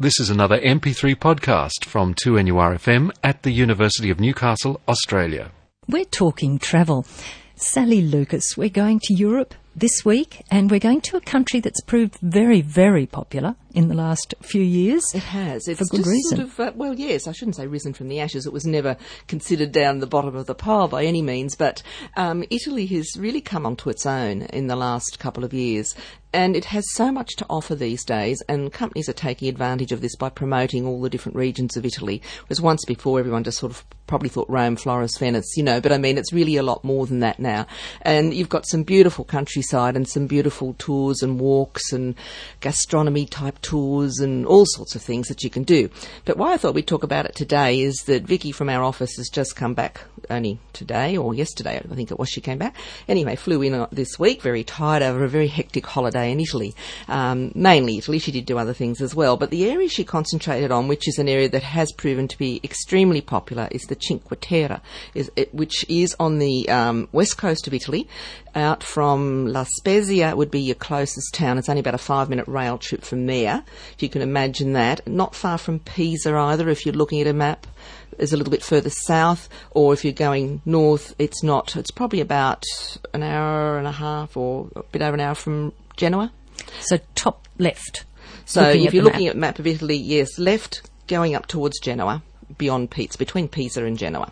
This is another MP3 podcast from 2NURFM at the University of Newcastle, Australia. We're talking travel. Sally Lucas, we're going to Europe this week and we're going to a country that's proved very, very popular in the last few years. It has. It's for good just reason. Sort of, uh, well, yes, I shouldn't say risen from the ashes. It was never considered down the bottom of the pile by any means, but um, Italy has really come onto its own in the last couple of years. And it has so much to offer these days, and companies are taking advantage of this by promoting all the different regions of Italy. Whereas once before, everyone just sort of probably thought Rome, Florence, Venice, you know, but I mean, it's really a lot more than that now. And you've got some beautiful countryside and some beautiful tours and walks and gastronomy type tours and all sorts of things that you can do. But why I thought we'd talk about it today is that Vicky from our office has just come back only today or yesterday, I think it was she came back. Anyway, flew in uh, this week, very tired over a very hectic holiday in Italy. Um, mainly Italy, she did do other things as well. But the area she concentrated on, which is an area that has proven to be extremely popular, is the Cinque Terre, is, it, which is on the um, west coast of Italy. Out from La Spezia would be your closest town. It's only about a five minute rail trip from there, if you can imagine that. Not far from Pisa either, if you're looking at a map is a little bit further south, or if you're going north, it's not. It's probably about an hour and a half or a bit over an hour from Genoa. So top left. So if you're looking at a map of Italy, yes, left going up towards Genoa, beyond Pisa, between Pisa and Genoa.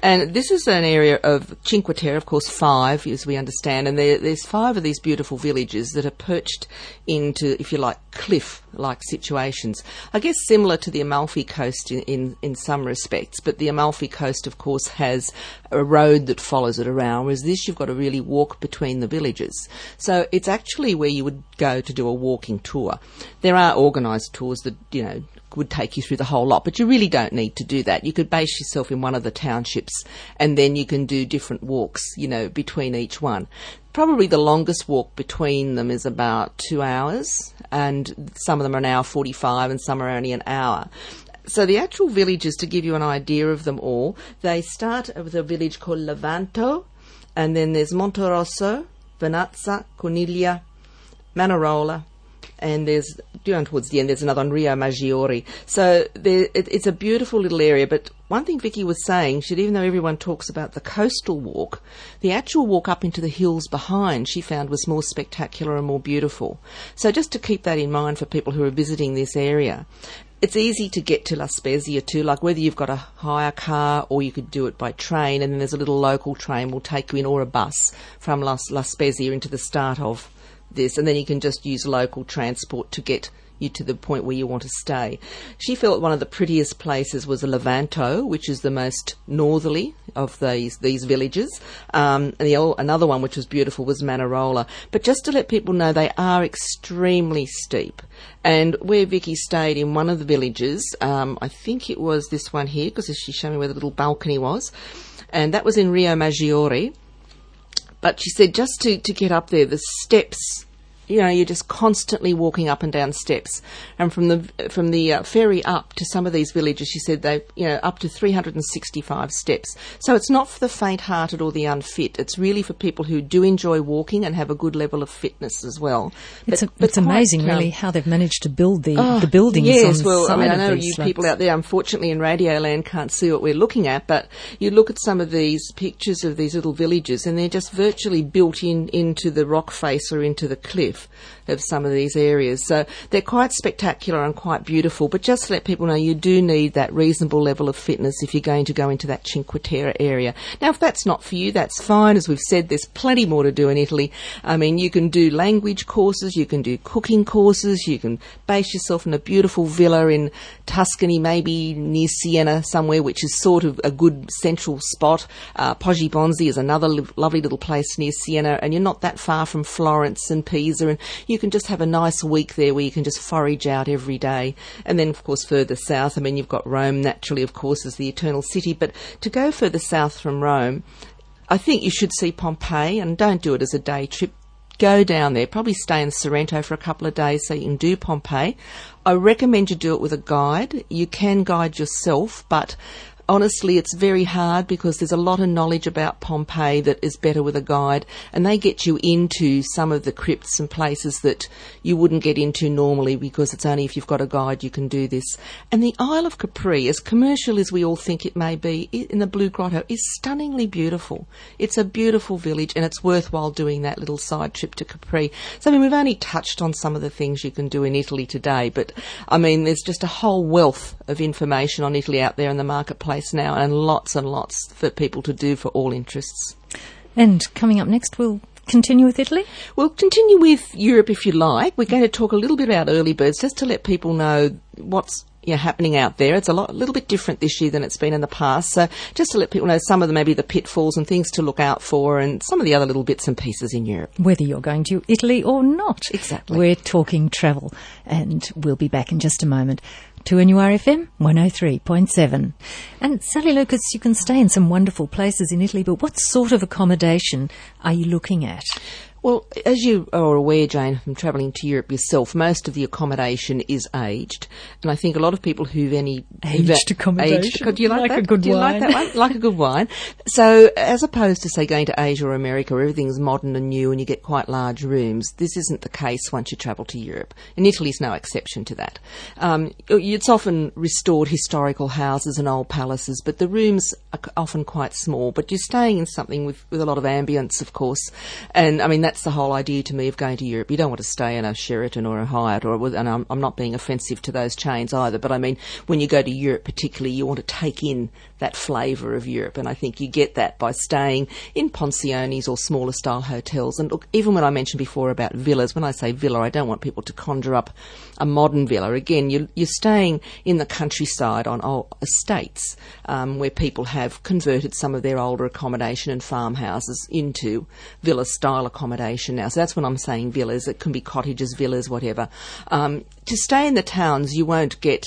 And this is an area of Cinque Terre, of course, five, as we understand, and there, there's five of these beautiful villages that are perched into, if you like, cliff-like situations. I guess similar to the Amalfi Coast in, in, in some respects, but the Amalfi Coast, of course, has a road that follows it around, whereas this you've got to really walk between the villages. So it's actually where you would go to do a walking tour. There are organised tours that, you know, would take you through the whole lot, but you really don't need to do that. You could base yourself in one of the townships and then you can do different walks, you know, between each one. Probably the longest walk between them is about two hours and some of them are an hour 45 and some are only an hour. So the actual villages, to give you an idea of them all, they start with a village called Levanto and then there's Monterosso, Vernazza, Corniglia, Manarola, and there's down towards the end there's another on Riomaggiore. So there, it, it's a beautiful little area. But one thing Vicky was saying, she even though everyone talks about the coastal walk, the actual walk up into the hills behind she found was more spectacular and more beautiful. So just to keep that in mind for people who are visiting this area. It's easy to get to La Spezia too, like whether you've got a hire car or you could do it by train, and then there's a little local train will take you in, or a bus from La, La Spezia into the start of this, and then you can just use local transport to get you to the point where you want to stay. She felt one of the prettiest places was Levanto, which is the most northerly of these these villages. Um, and the another one which was beautiful was Manarola. But just to let people know, they are extremely steep. And where Vicky stayed in one of the villages, um, I think it was this one here, because she showed me where the little balcony was, and that was in Riomaggiore but she said just to, to get up there, the steps, you know, you're just constantly walking up and down steps. And from the from the uh, ferry up to some of these villages, she said they, you know, up to 365 steps. So it's not for the faint-hearted or the unfit. It's really for people who do enjoy walking and have a good level of fitness as well. It's, But- a, but it's amazing, um, really, how they've managed to build the, Oh, the buildings Yes, well, I mean, I know you slopes. people out there, unfortunately, in Radioland can't see what we're looking at, but you look at some of these pictures of these little villages, and they're just virtually built in into the rock face or into the cliff himself of some of these areas. So they're quite spectacular and quite beautiful. But just to let people know, you do need that reasonable level of fitness if you're going to go into that Cinque Terre area. Now, if that's not for you, that's fine. As we've said, there's plenty more to do in Italy. I mean, you can do language courses, you can do cooking courses, you can base yourself in a beautiful villa in Tuscany, maybe near Siena somewhere, which is sort of a good central spot. Uh, Poggibonsi is another lovely little place near Siena, and you're not that far from Florence and Pisa, and you can just have a nice week there where you can just forage out every day. And then, of course, further south, I mean, you've got Rome naturally, of course, as the eternal city, but to go further south from Rome, I think you should see Pompeii, and don't do it as a day trip. Go down there, probably stay in Sorrento for a couple of days so you can do Pompeii. I recommend you do it with a guide. You can guide yourself, but honestly, it's very hard because there's a lot of knowledge about Pompeii that is better with a guide, and they get you into some of the crypts and places that you wouldn't get into normally because it's only if you've got a guide you can do this. And the Isle of Capri, as commercial as we all think it may be, in the Blue Grotto, is stunningly beautiful. It's a beautiful village, and it's worthwhile doing that little side trip to Capri. So, I mean, we've only touched on some of the things you can do in Italy today, but I mean, there's just a whole wealth of information on Italy out there in the marketplace now, and lots and lots for people to do for all interests. And coming up next, we'll continue with Italy? We'll continue with Europe if you like. We're going to talk a little bit about early birds just to let people know what's you know, happening out there. It's a lot, a little bit different this year than it's been in the past. So just to let people know some of the maybe the pitfalls and things to look out for, and some of the other little bits and pieces in Europe. Whether you're going to Italy or not. Exactly. We're talking travel, and we'll be back in just a moment. 2NURFM 103.7. And Sally Lucas, you can stay in some wonderful places in Italy, but what sort of accommodation are you looking at? Well, as you are aware, Jane, from travelling to Europe yourself, most of the accommodation is aged, and I think a lot of people who've any Aged who've- accommodation. Aged, do you like, Like that? a good do you wine. like that one? Like a good wine. So, as opposed to say going to Asia or America, where everything's modern and new, and you get quite large rooms, this isn't the case once you travel to Europe, and Italy's no exception to that. Um, it's often restored historical houses and old palaces, but the rooms are often quite small. But you're staying in something with, with a lot of ambience, of course, and I mean that's the whole idea to me of going to Europe. You don't want to stay in a Sheraton or a Hyatt, or and I'm, I'm not being offensive to those chains either. But I mean, when you go to Europe, particularly, you want to take in that flavour of Europe, and I think you get that by staying in pensionis or smaller style hotels. And look, even when I mentioned before about villas, when I say villa, I don't want people to conjure up a modern villa. Again, you, you're staying in the countryside on old estates um, where people have converted some of their older accommodation and farmhouses into villa style accommodation now. So that's what I'm saying villas. It can be cottages, villas, whatever. Um, to stay in the towns, you won't get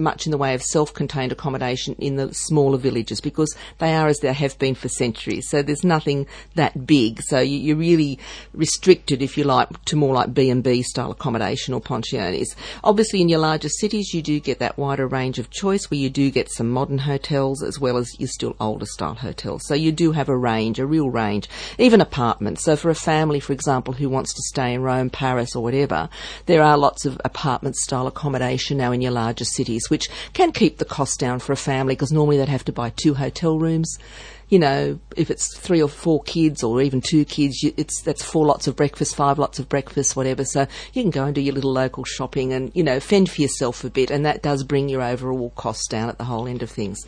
much in the way of self-contained accommodation in the smaller villages because they are as they have been for centuries. So there's nothing that big. So you, you're really restricted, if you like, to more like B and B style accommodation or pensionis. Obviously, in your larger cities, you do get that wider range of choice where you do get some modern hotels as well as your still older style hotels. So you do have a range, a real range, even apartments. So for a family, for example, who wants to stay in Rome, Paris, or whatever, there are lots of apartment style accommodation now in your larger cities, which can keep the cost down for a family because normally they'd have to buy two hotel rooms. You know, if it's three or four kids or even two kids, you, it's that's four lots of breakfast, five lots of breakfast, whatever. So you can go and do your little local shopping and you know fend for yourself a bit, and that does bring your overall costs down at the whole end of things.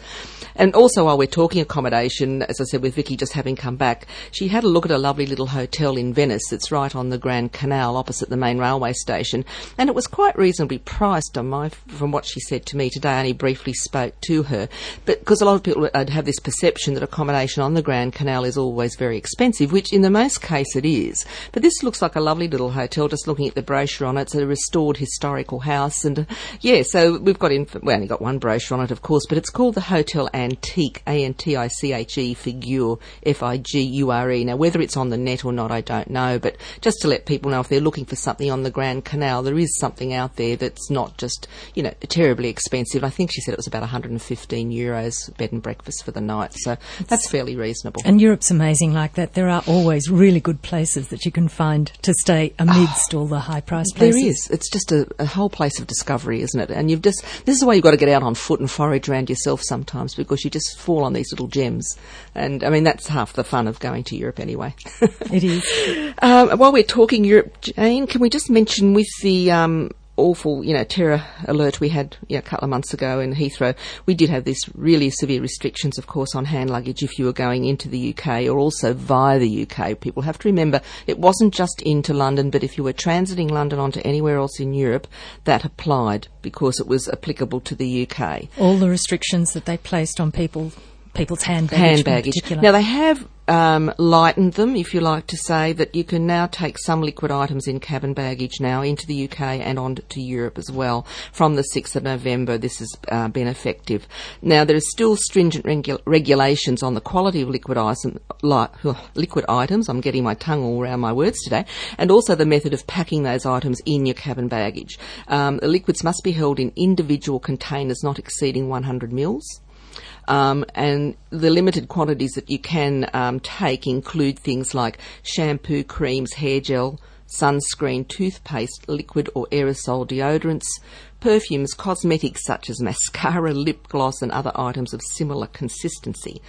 And also, while we're talking accommodation, as I said, with Vicky just having come back, she had a look at a lovely little hotel in Venice. It's right on the Grand Canal, opposite the main railway station, and it was quite reasonably priced. On my, from what she said to me today, I only briefly spoke to her, but because a lot of people have this perception that accommodation on the Grand Canal is always very expensive, which in the most case it is. But this looks like a lovely little hotel. Just looking at the brochure on it, it's a restored historical house, and yeah, so we've got in. We only got one brochure on it, of course, but it's called the Hotel Antiche, A N T I C H E Figure, F I G U R E. Now, whether it's on the net or not, I don't know, but just to let people know if they're looking for something on the Grand Canal, there is something out there that's not just you know terribly expensive. I think she said it was about 115 euros bed and breakfast for the night, so that's fairly reasonable. And Europe's amazing like that. There are always really good places that you can find to stay amidst all the high priced places. is. It's just a, a whole place of discovery, isn't it? And you've just this is why you've got to get out on foot and forage around yourself sometimes because you just fall on these little gems. And I mean that's half the fun of going to Europe anyway. It is. um, while we're talking Europe, Jane, can we just mention with the um, awful, you know, terror alert we had you know, a couple of months ago in Heathrow, we did have these really severe restrictions, of course, on hand luggage if you were going into the UK or also via the UK. People have to remember it wasn't just into London, but if you were transiting London onto anywhere else in Europe, that applied because it was applicable to the UK. all the restrictions that they placed on people, people's hand baggage. hand in baggage. particular. Now they have um, lightened them, if you like to say, that you can now take some liquid items in cabin baggage now into the UK and on to Europe as well. From the 6th of November, this has uh, been effective. Now there are still stringent regu- regulations on the quality of liquid, li- liquid items. I'm getting my tongue all around my words today, and also the method of packing those items in your cabin baggage. Um, the liquids must be held in individual containers not exceeding 100 mils. Um, and the limited quantities that you can um, take include things like shampoo, creams, hair gel, sunscreen, toothpaste, liquid or aerosol deodorants, perfumes, cosmetics such as mascara, lip gloss, and other items of similar consistency.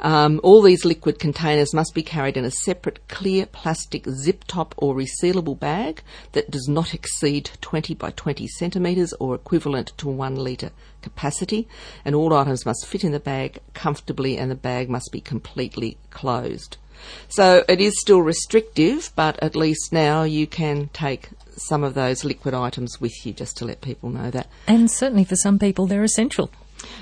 Um, all these liquid containers must be carried in a separate clear plastic zip top or resealable bag that does not exceed 20 by 20 centimetres or equivalent to one litre capacity, and all items must fit in the bag comfortably and the bag must be completely closed. So it is still restrictive, but at least now you can take some of those liquid items with you just to let people know that. And certainly for some people, they're essential.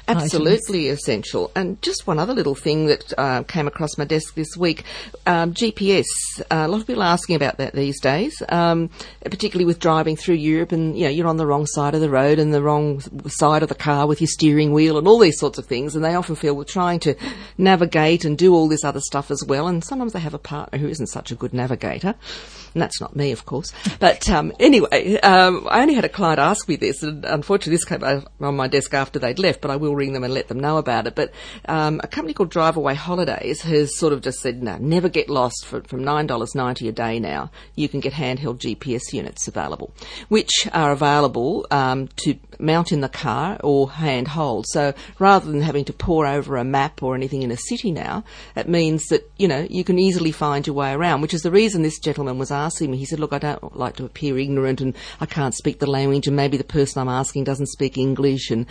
Absolutely items. essential. And just one other little thing that uh, came across my desk this week um, GPS. Uh, a lot of people are asking about that these days, um, particularly with driving through Europe and you know, you're on the wrong side of the road and the wrong side of the car with your steering wheel and all these sorts of things. And they often feel we're trying to navigate and do all this other stuff as well. And sometimes they have a partner who isn't such a good navigator. And that's not me, of course. But um, anyway, um, I only had a client ask me this, and unfortunately, this came on my desk after they'd left. But I will ring them and let them know about it. But um, a company called Drive Away Holidays has sort of just said, no, never get lost. For, from nine dollars ninety a day now, you can get handheld GPS units available, which are available um, to mount in the car or hand hold. So rather than having to pore over a map or anything in a city now, it means that you know you can easily find your way around. Which is the reason this gentleman was asking me. He said, "Look, I don't like to appear ignorant, and I can't speak the language, and maybe the person I'm asking doesn't speak English, and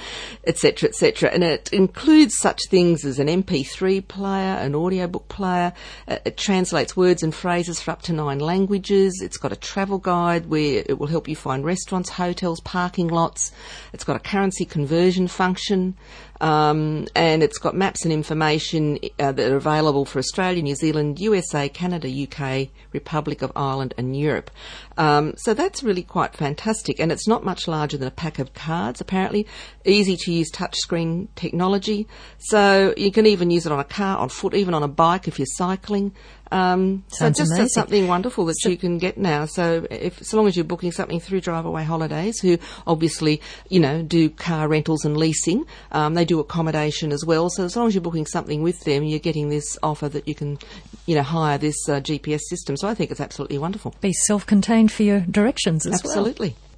etc. etc." And it includes such things as an MP3 player, an audiobook player. It translates words and phrases for up to nine languages. It's got a travel guide where it will help you find restaurants, hotels, parking lots. It's got a currency conversion function. Um, and it's got maps and information uh, that are available for Australia, New Zealand, USA, Canada, UK, Republic of Ireland, and Europe. Um, so that's really quite fantastic, and it's not much larger than a pack of cards. Apparently, easy to use touchscreen technology. So you can even use it on a car, on foot, even on a bike if you're cycling. Um, so just amazing. something wonderful that so you can get now. So if, so long as you're booking something through Drive Away Holidays, who obviously, you know, do car rentals and leasing, um, they do accommodation as well. So as long as you're booking something with them, you're getting this offer that you can, you know, hire this uh, GPS system. So I think it's absolutely wonderful. Be self-contained for your directions as absolutely. well.